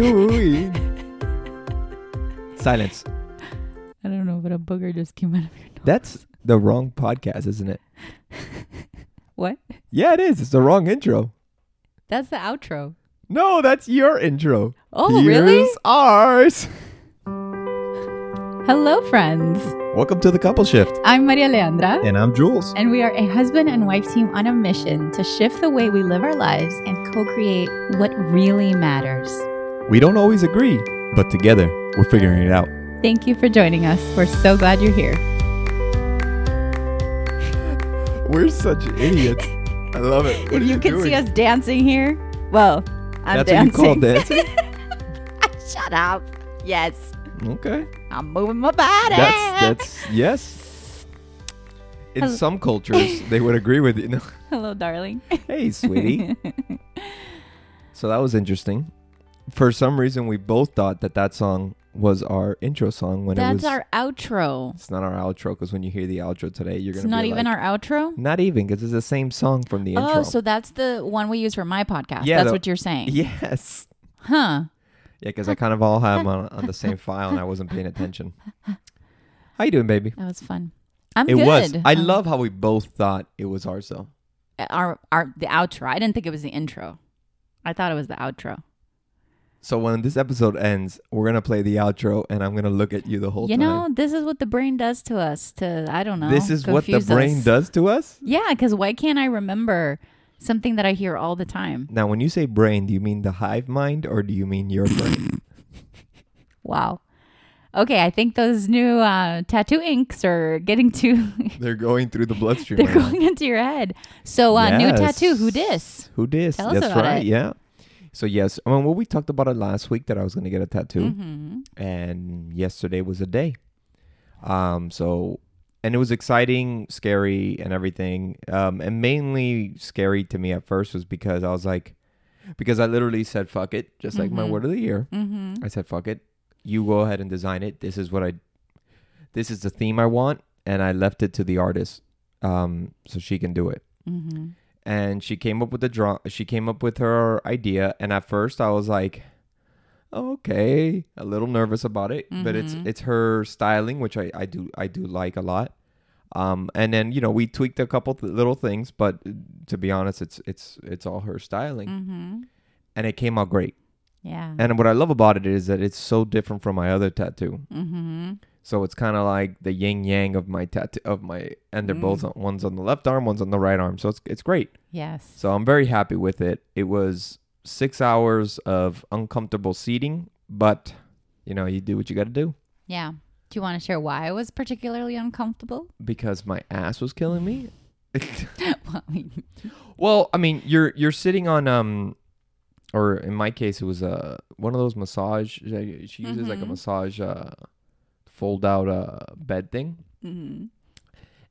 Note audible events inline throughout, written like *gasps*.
doing? Silence. I don't know, but a booger just came out of your nose. That's the wrong podcast, isn't it? *laughs* what? Yeah, it is. It's the wrong intro. That's the outro. No, that's your intro. Oh, Here's really? ours. Hello, friends. Welcome to the couple shift. I'm Maria Aleandra, And I'm Jules. and we are a husband and wife team on a mission to shift the way we live our lives and co create what really matters. We don't always agree, but together we're figuring it out. Thank you for joining us. We're so glad you're here. *laughs* We're such idiots. I love it. What if are you can see us dancing here, well, I'm That's dancing. what you call dancing? *laughs* Shut up. Yes, okay. I'm moving my body. That's that's *laughs* yes. In Hello. some cultures, they would agree with you. No. Hello, darling. Hey, sweetie. so that was interesting. For some reason, we both thought that that song was our intro song when it That's was. our outro. it's not our outro because when you hear the outro today, you're It's gonna. not be even like, our outro. Not even because it's the same song from the intro. Oh, so that's the one we use for my podcast. Yeah, that's the- what you're saying. yes. Huh. Yeah, because I kind of all have 'em on on the same file and I wasn't paying attention. *laughs* How you doing, baby? That was fun. I'm It good. was. I Um, love how we both thought it was ours though. our our the outro. I didn't think it was the intro. I thought it was the outro. So when this episode ends, we're gonna play the outro, and I'm gonna look at you the whole you time. You know, this is what the brain does to us. To I don't know. this is what the brain us. does to us. Yeah, because why can't I remember something that I hear all the time? Now, when you say brain, do you mean the hive mind or do you mean your *laughs* brain? Wow. Okay, I think those new uh, tattoo inks are getting to. *laughs* They're going through the bloodstream. they're right now. going into your head. So, uh, new tattoo. Who dis? Who dis? Tell us That's about right. it. Yeah. So yes, I mean, well, we talked about it last week that I was gonna get a tattoo, hmm and yesterday was a day. Um. So, and it was exciting, scary, and everything. Um. And mainly scary to me at first was because I was like, because I literally said "fuck it," just like my Mhm. word of the year. hmm I said, "Fuck it, you go ahead and design it. This is what I, this is the theme I want," and I left it to the artist, um, so she can do it. hmm And she came up with the draw. She came up with her idea, and at first I was like, "Okay," a little nervous about it, but it's Mhm. it's her styling, which I I do I do like a lot. Um, and then you know we tweaked a couple th- little things, but uh, to be honest, it's it's it's all her styling, hmm and it came out great. Yeah. And what I love about it is that it's so different from my other tattoo. hmm So it's kind of like the yin yang of my tattoo of my, and they're both Mm. on, one's on the left arm, one's on the right arm. So it's it's great. Yes. So I'm very happy with it. It was six hours of uncomfortable seating, but you know you do what you got to do yeah. Do you want to share why I was particularly uncomfortable? because my ass was killing me. *laughs* well, I mean, well, I mean you're you're sitting on um, or in my case it was uh one of those massage. She uses like a Mhm. massage uh fold out a bed thing. mhm,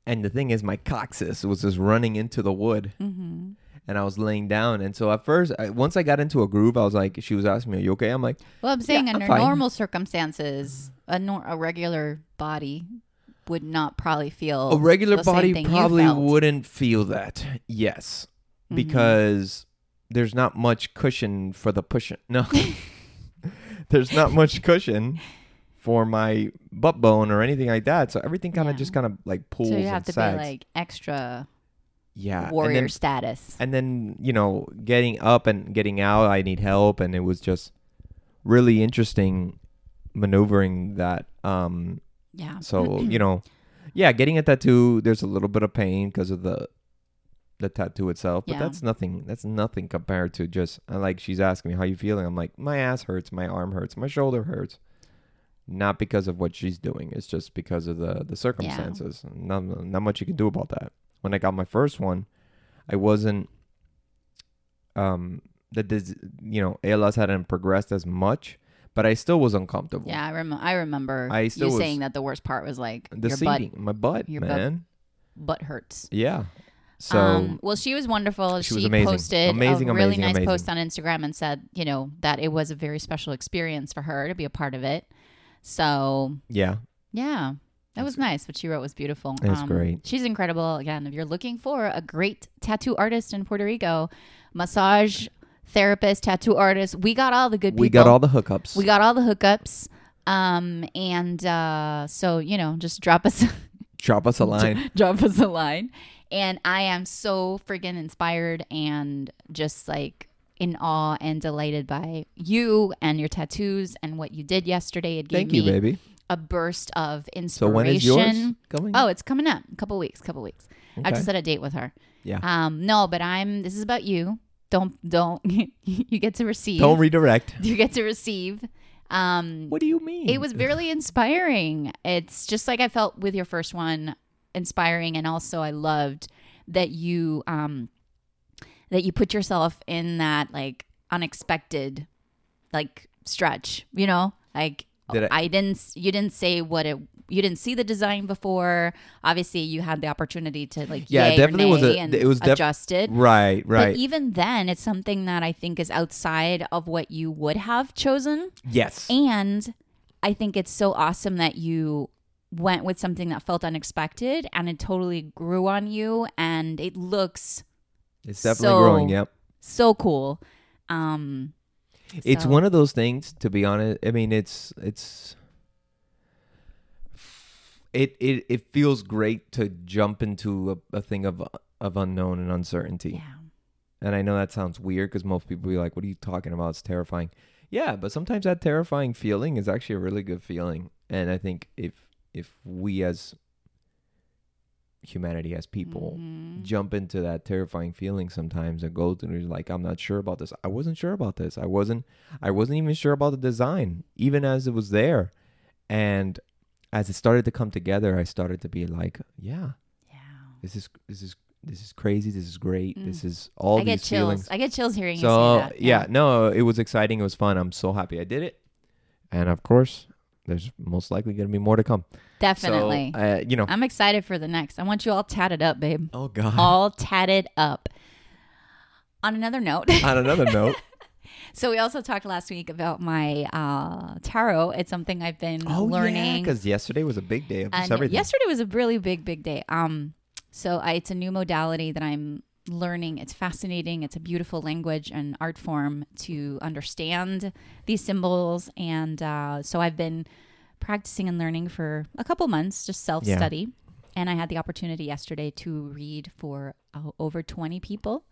And the thing is, my coccyx was just running into the wood, mhm. and I was laying down. And so at first, I, once I got into a groove, I was like, she was asking me, "Are you okay?" I'm like, Well, I'm saying I'm under normal circumstances, a nor- a regular body would not probably feel a regular body probably wouldn't feel that. Yes, Mhm. because there's not much cushion for the pushing. No, *laughs* *laughs* there's not much cushion for my butt bone or anything like that. So everything kind of Yeah. just kind of like pulls So you and have to sags. be like extra yeah, and warrior then- status. and then you know getting up and getting out i need help and it was just really interesting maneuvering that um yeah. so you know yeah getting a tattoo there's a little bit of pain because of the the tattoo itself but Yeah. that's nothing that's nothing compared to just uh, like she's asking me how you feeling i'm like my ass hurts my arm hurts my shoulder hurts not because of what she's doing it's just because of the the circumstances Yeah. not, not much you can do about that when i got my first one i wasn't um the dis- you know ALS hadn't progressed as much but i still was uncomfortable Yeah, I, rem- I remember I you still was- saying that the worst part was like the your butt, my butt your butt- man butt hurts. yeah so um, well, she was wonderful. She was amazing. posted Amazing, a really amazing, nice amazing. post on Instagram and said, you know, that it was a very special experience for her to be a part of it. So yeah yeah, that was nice. What she wrote was beautiful. It's great. She's incredible. Again, if you're looking for a great tattoo artist in Puerto Rico, massage therapist, tattoo artist. We got all the good people. We got all the hookups. We got all the hookups. Um, and uh, so you know, just drop us, *laughs* Drop us a line. *laughs* drop us a line. And I am so freaking inspired and just like in awe and delighted by you and your tattoos and what you did yesterday. It gave Thank you, me baby. a burst of inspiration. So when is yours? Oh, it's coming up. A couple weeks. Couple weeks. I have Okay. to set a date with her. Yeah. Um, no, but I'm. This is about you. Don't don't. *laughs* you get to receive. Don't redirect. *laughs* you get to receive. Um, What do you mean? it was really inspiring. It's just like I felt with your first one, inspiring, and also I loved that you um that you put yourself in that like unexpected like stretch. You know, like Did I- I didn't. You didn't say what it. You didn't see the design before. Obviously, you had the opportunity to like Yeah, it definitely was a- it was def- adjust it. right, But right. even then, it's something that I think is outside of what you would have chosen. yes. And I think it's so awesome that you went with something that felt unexpected and it totally grew on you and it looks It's definitely so- growing. Yep. so cool. Um It's so- one of those things, to be honest. I mean, it's it's it it it feels great to jump into a, a thing of of unknown and uncertainty. yeah. And I know that sounds weird because most people be like, "What are you talking about? It's terrifying." Yeah, but sometimes that terrifying feeling is actually a really good feeling. And I think if if we as humanity, as people, Mhm. jump into that terrifying feeling sometimes and go through like I'm not sure about this. I wasn't sure about this. I wasn't I wasn't even sure about the design even as it was there. And as it started to come together, I started to be like, yeah, Yeah. this is this is this is crazy. This is great. Mm. This is all I get chills. feelings. I get chills hearing you So say that. yeah, no, it was exciting. It was fun. I'm so happy I did it. And of course, there's most likely going to be more to come. Definitely. So, uh, you know. I'm excited for the next. I want you all tatted up, babe. Oh God. All tatted up. On another note, *laughs* On another note. *laughs* So we also talked last week about my uh, tarot. It's something I've been Oh learning. because yesterday was a big day of everything. yesterday was a really big, big day. Um, so I, it's a new modality that I'm learning. It's fascinating. It's a beautiful language and art form to understand these symbols. And uh, so I've been practicing and learning for a couple months, just self study. And I had the opportunity yesterday to read for uh, over 20 people.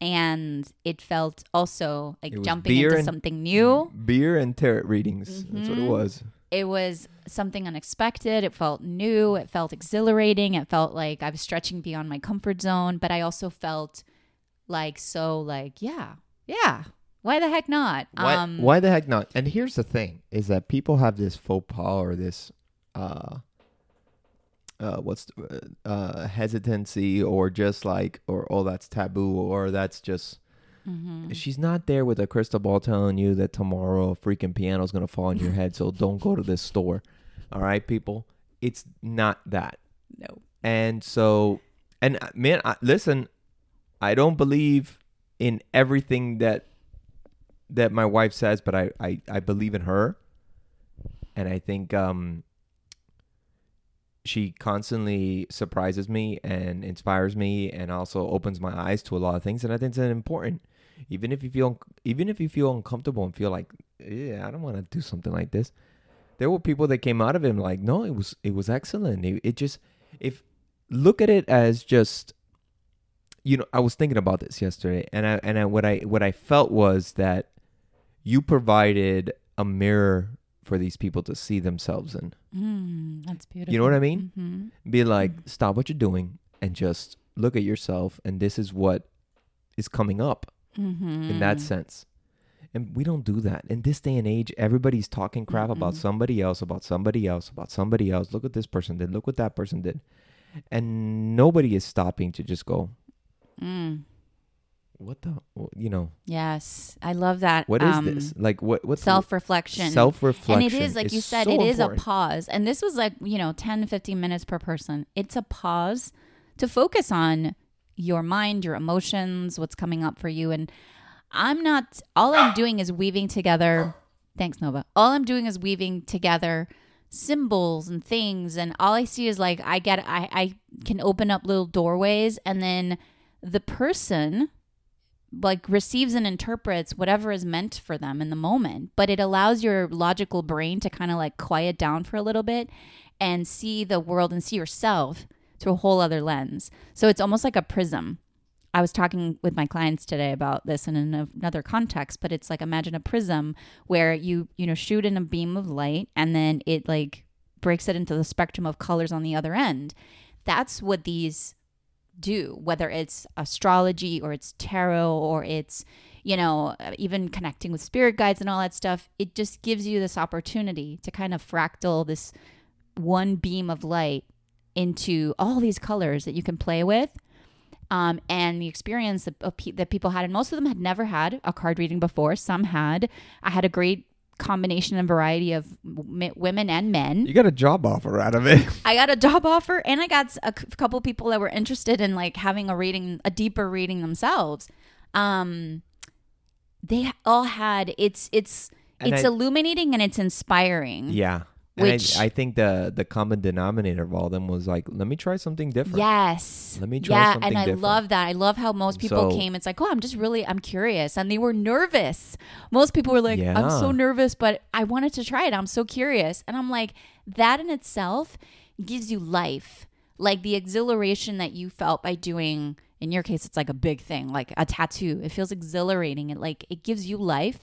And it felt also like It jumping into and- something new Beer and tarot readings. That's what it Mhm. was. It was something unexpected. It felt new. It felt exhilarating. It felt like I was stretching beyond my comfort zone, but I also felt like so like, yeah, yeah. Why the heck not? Why, um why the heck not? And here's the thing: is that people have this faux pas or this, uh, uh, what's the, uh, hesitancy or just like or oh that's taboo or that's just mhm. she's not there with a crystal ball telling you that tomorrow a freaking piano's gonna fall on your head, so don't go to this store. All right, people, it's not that. no. And so, and uh, man, I, listen, I don't believe in everything that that my wife says, but I, I, I believe in her. And I think um, she constantly surprises me and inspires me, and also opens my eyes to a lot of things. And I think it's important, even if you feel even if you feel uncomfortable and feel like, yeah, I don't want to do something like this. There were people that came out of it like, no, it was it was excellent. It, it just if look at it as just you know i was thinking about this yesterday and i and I, what i what i felt was that you provided a mirror for these people to see themselves in Mm, that's beautiful. you know what i mean Mhm. be like stop what you're doing and just look at yourself and this is what is coming up in that Mhm. sense and we don't do that in this day and age everybody's talking crap about Mm-mm. somebody else about somebody else about somebody else look what this person did look what that person did and nobody is stopping to just go Mm. what the you know Yes, I love that. what is um, this like what what's Self reflection. self-reflection And it is, like you said, so it is a pause. And this was like, you know, 10, 15 minutes per person. It's a pause to focus on your mind, your emotions, what's coming up for you. And I'm not, all I'm doing is weaving together. Thanks, Nova. All I'm doing is weaving together symbols and things. And all I see is like, I get, I, I can open up little doorways and then the person like receives and interprets whatever is meant for them in the moment but it allows your logical brain to kind of like quiet down for a little bit and see the world and see yourself through a whole other lens so it's almost like a prism I was talking with my clients today about this in another context, but it's like imagine a prism where you you know shoot in a beam of light and then it like breaks it into the spectrum of colors on the other end. That's what these do, whether it's astrology or it's tarot or it's you know even connecting with spirit guides and all that stuff. It just gives you this opportunity to kind of fractal this one beam of light into all these colors that you can play with um, and the experience that, that people had. And most of them had never had a card reading before. Some had. I had a great combination and variety of m- women and men. You got a job offer out of it. *laughs* I got a job offer, and I got a c- couple people that were interested in like having a reading, a deeper reading themselves. Um, they all had it's it's and it's I, illuminating and it's inspiring. Yeah. Which I, I, think the the common denominator of all of them was like, let me try something different. Yes. Let me try yeah, and I different. love that. I love how most people so, came. It's like, oh, I'm just really, I'm curious, and they were nervous. Most people were like, yeah. I'm so nervous, but I wanted to try it. I'm so curious, and I'm like, that in itself gives you life, like the exhilaration that you felt by doing. In your case, it's like a big thing, like a tattoo. It feels exhilarating. It like it gives you life,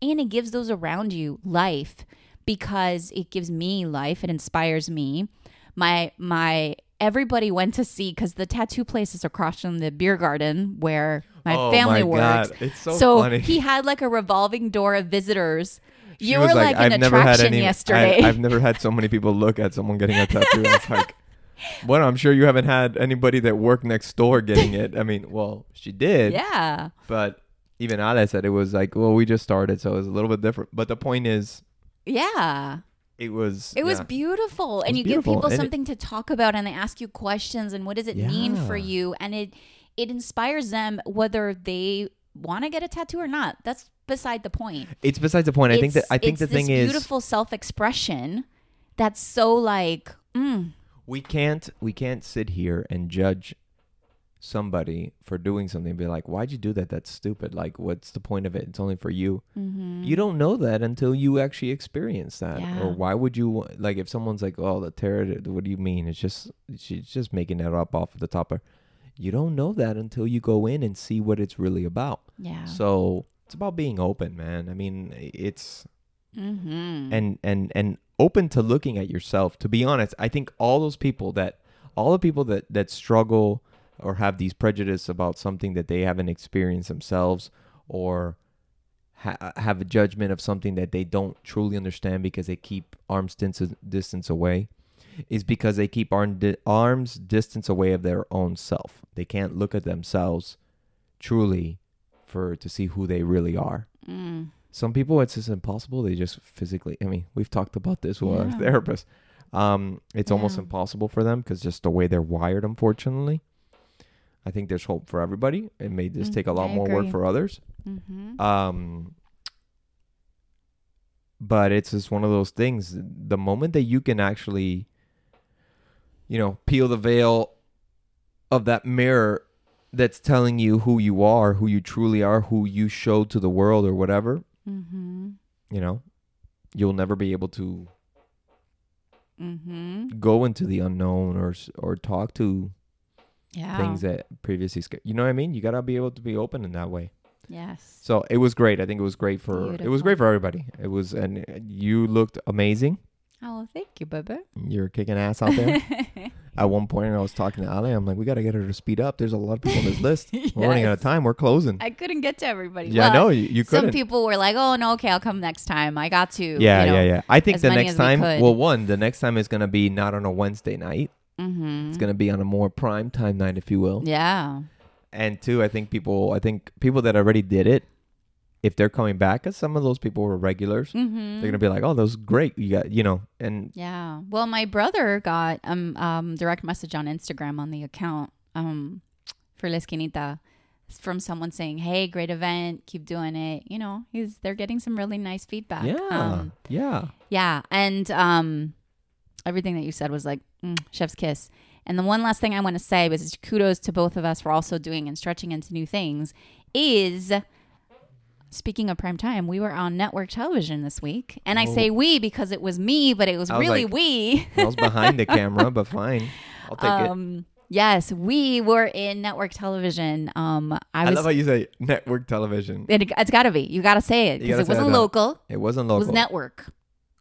and it gives those around you life because it gives me life. It inspires me. My my everybody went to see because the tattoo place is across from the beer garden where my oh family my works. God. It's so, so funny. he had like a revolving door of visitors. She you were like, like an attraction any, yesterday. I, have never had so many people look at someone getting a tattoo. it's like, *laughs* well, I'm sure you haven't had anybody that worked next door getting it. I mean, well, she did. *laughs* Yeah. But even Ale said it was like, well, we just started, so it was a little bit different. But the point is, yeah. It was It was beautiful. and you beautiful. give people and something it, to talk about and they ask you questions and what does it yeah. mean for you? And it it inspires them whether they want to get a tattoo or not. That's beside the point. It's beside the point. It's, I think that I think the thing is beautiful self expression that's so like mm. we can't we can't sit here and judge somebody for doing something be like why'd you do that? That's stupid. Like what's the point of it? It's only for you. Mm-hmm. you don't know that until you actually experience that. Yeah. or why would you like if someone's like oh the tarot what do you mean? It's just she's just making that up off of the top of you don't know that until you go in and see what it's really about. Yeah. So it's about being open man. I mean it's mm-hmm. and and and open to looking at yourself. To be honest i think all those people that all the people that that struggle or have these prejudice about something that they haven't experienced themselves or ha- have a judgment of something that they don't truly understand because they keep arm's distance away is because they keep arm di- arm's distance away of their own self. They can't look at themselves truly for to see who they really are. Mm. Some people it's just impossible. They just physically. I mean, we've talked about this with yeah. our *laughs* therapist. Um, it's yeah. almost impossible for them because just the way they're wired, unfortunately. I think there's hope for everybody. It may just mm, take a lot I more agree. work for others. Mm-hmm. Um, but it's just one of those things. The moment that you can actually, you know, peel the veil of that mirror that's telling you who you are, who you truly are, who you show to the world or whatever, mm-hmm. you know, you'll never be able to mm-hmm. go into the unknown or or talk to yeah. things that previously scared. You know what I mean? You gotta be able to be open in that way. Yes. So it was great. I think it was great for Beautiful. it was great for everybody. It was and you looked amazing. Oh, thank you, baby. You're kicking ass out there. *laughs* At one point, I was talking to Ali. I'm like, we got to get her to speed up. There's a lot of people on this list. yes. *laughs* We're running out of time. We're closing. I couldn't get to everybody. Yeah, well, no, you, you couldn't. Some people were like, oh, no, okay, I'll come next time. I got to. Yeah, you know, yeah, yeah. I think the next time, well, one, the next time is going to be not on a Wednesday night. Mm-hmm. It's gonna be on a more prime time night, if you will. Yeah. And two, I think people, I think people that already did it, if they're coming back, because some of those people were regulars, mm-hmm. they're gonna be like, "Oh, that was great." You got, you know, and yeah. Well, my brother got um um direct message on Instagram on the account um for La Esquinita from someone saying, "Hey, great event, keep doing it." You know, he's they're getting some really nice feedback. Yeah, um, yeah, yeah, and um, everything that you said was like mm, chef's kiss. And the one last thing I want to say was kudos to both of us for also doing and stretching into new things is speaking of prime time, we were on network television this week. And I Oh. say we because it was me, but it was, was really like, we. I was behind the *laughs* camera, but fine. I'll take it. Um, yes, we were in network television. Um, I I was. love how you say network television. it, it's got to be. You got to say it because it wasn't local. It wasn't local. It was network,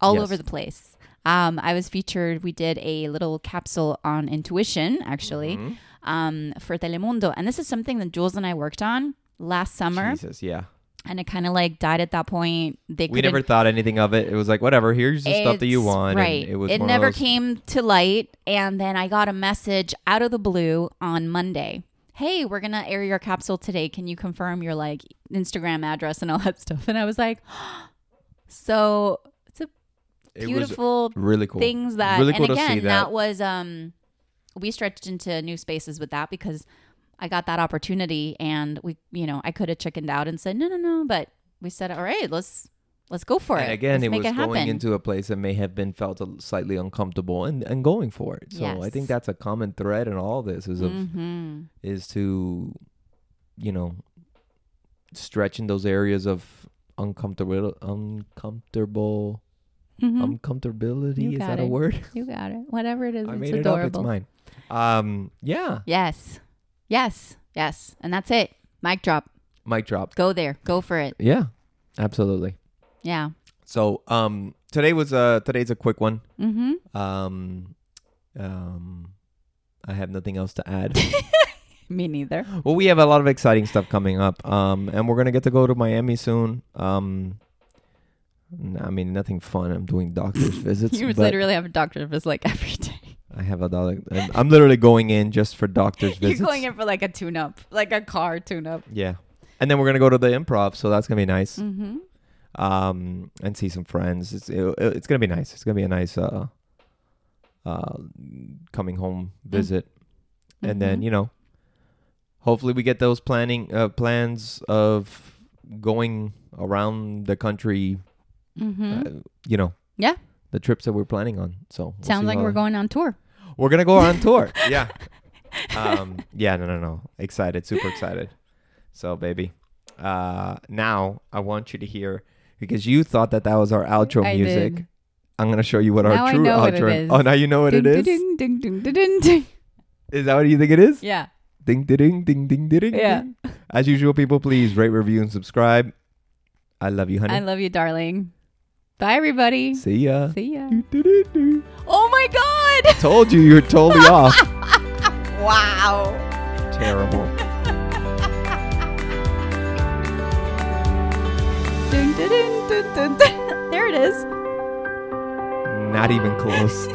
all Yes. over the place. Um, I was featured. We did a little capsule on intuition, actually, Mhm. um, for Telemundo, and this is something that Jules and I worked on last summer, Jesus, yeah. and it kind of like died at that point. They We never thought anything of it. It was like whatever. Here's the stuff that you want. and Right. it was. it never those- came to light. And then I got a message out of the blue on Monday. Hey, we're gonna air your capsule today. Can you confirm your like Instagram address and all that *laughs* stuff? And I was like, *gasps* so it's a It was beautiful really cool. things that really and cool to again see that. was um we stretched into new spaces with that because I got that opportunity and we you know I could have chickened out and said no no no but we said all right let's let's go for and it again, let's it was it going into a place that may have been felt slightly uncomfortable and, and going for it. So I think that's a common thread in all this is of hmm is to, you know, stretch in those areas of uncomfortable uncomfortable hmm uncomfortability. Is that a word? you got it whatever it is I it's made it adorable up. It's mine. Um, yeah. yes yes yes and that's it mic drop Mic drop. go there go for it Yeah, absolutely. yeah So um, today was uh today's a quick one. mm-hmm Um, um, I have nothing else to add. *laughs* me neither well, we have a lot of exciting stuff coming up. Um, and we're gonna get to go to Miami soon. Um, I mean, nothing fun. I'm doing doctor's *laughs* visits. you literally have a doctor's visit like *laughs* every day I have a dollar. I'm- literally going in just for doctor's *laughs* visits. You're going in for like a tune up, like a car tune up. Yeah, and then we're gonna go to the improv, so that's gonna be nice. Mm-hmm. Um, and see some friends. It's it, it's gonna be nice. It's gonna be a nice uh, uh, coming home visit. and then Mhm. you know hopefully we get those planning uh, plans of going around the country Mm-hmm. uh, you know Yeah. the trips that we're planning on so we'll Sounds like we're going on tour. we're gonna go on tour *laughs* yeah um yeah no no no excited super excited so baby uh now i want you to hear because you thought that that was our outro I music did. i'm gonna show you what Now our true it outro is. oh now you know what it Ding, is ding, ding, ding, ding, ding, ding. is that what you think it is Yeah. Ding ding ding ding ding ding. Yeah. As usual, people, please rate, review, and subscribe. I love you, honey. I love you, darling. Bye, everybody. See ya. See ya. Do, do, do, do. Oh my God. Told you you were totally *laughs* off. Wow. Terrible. Ding, ding, ding. There it is. Not even close.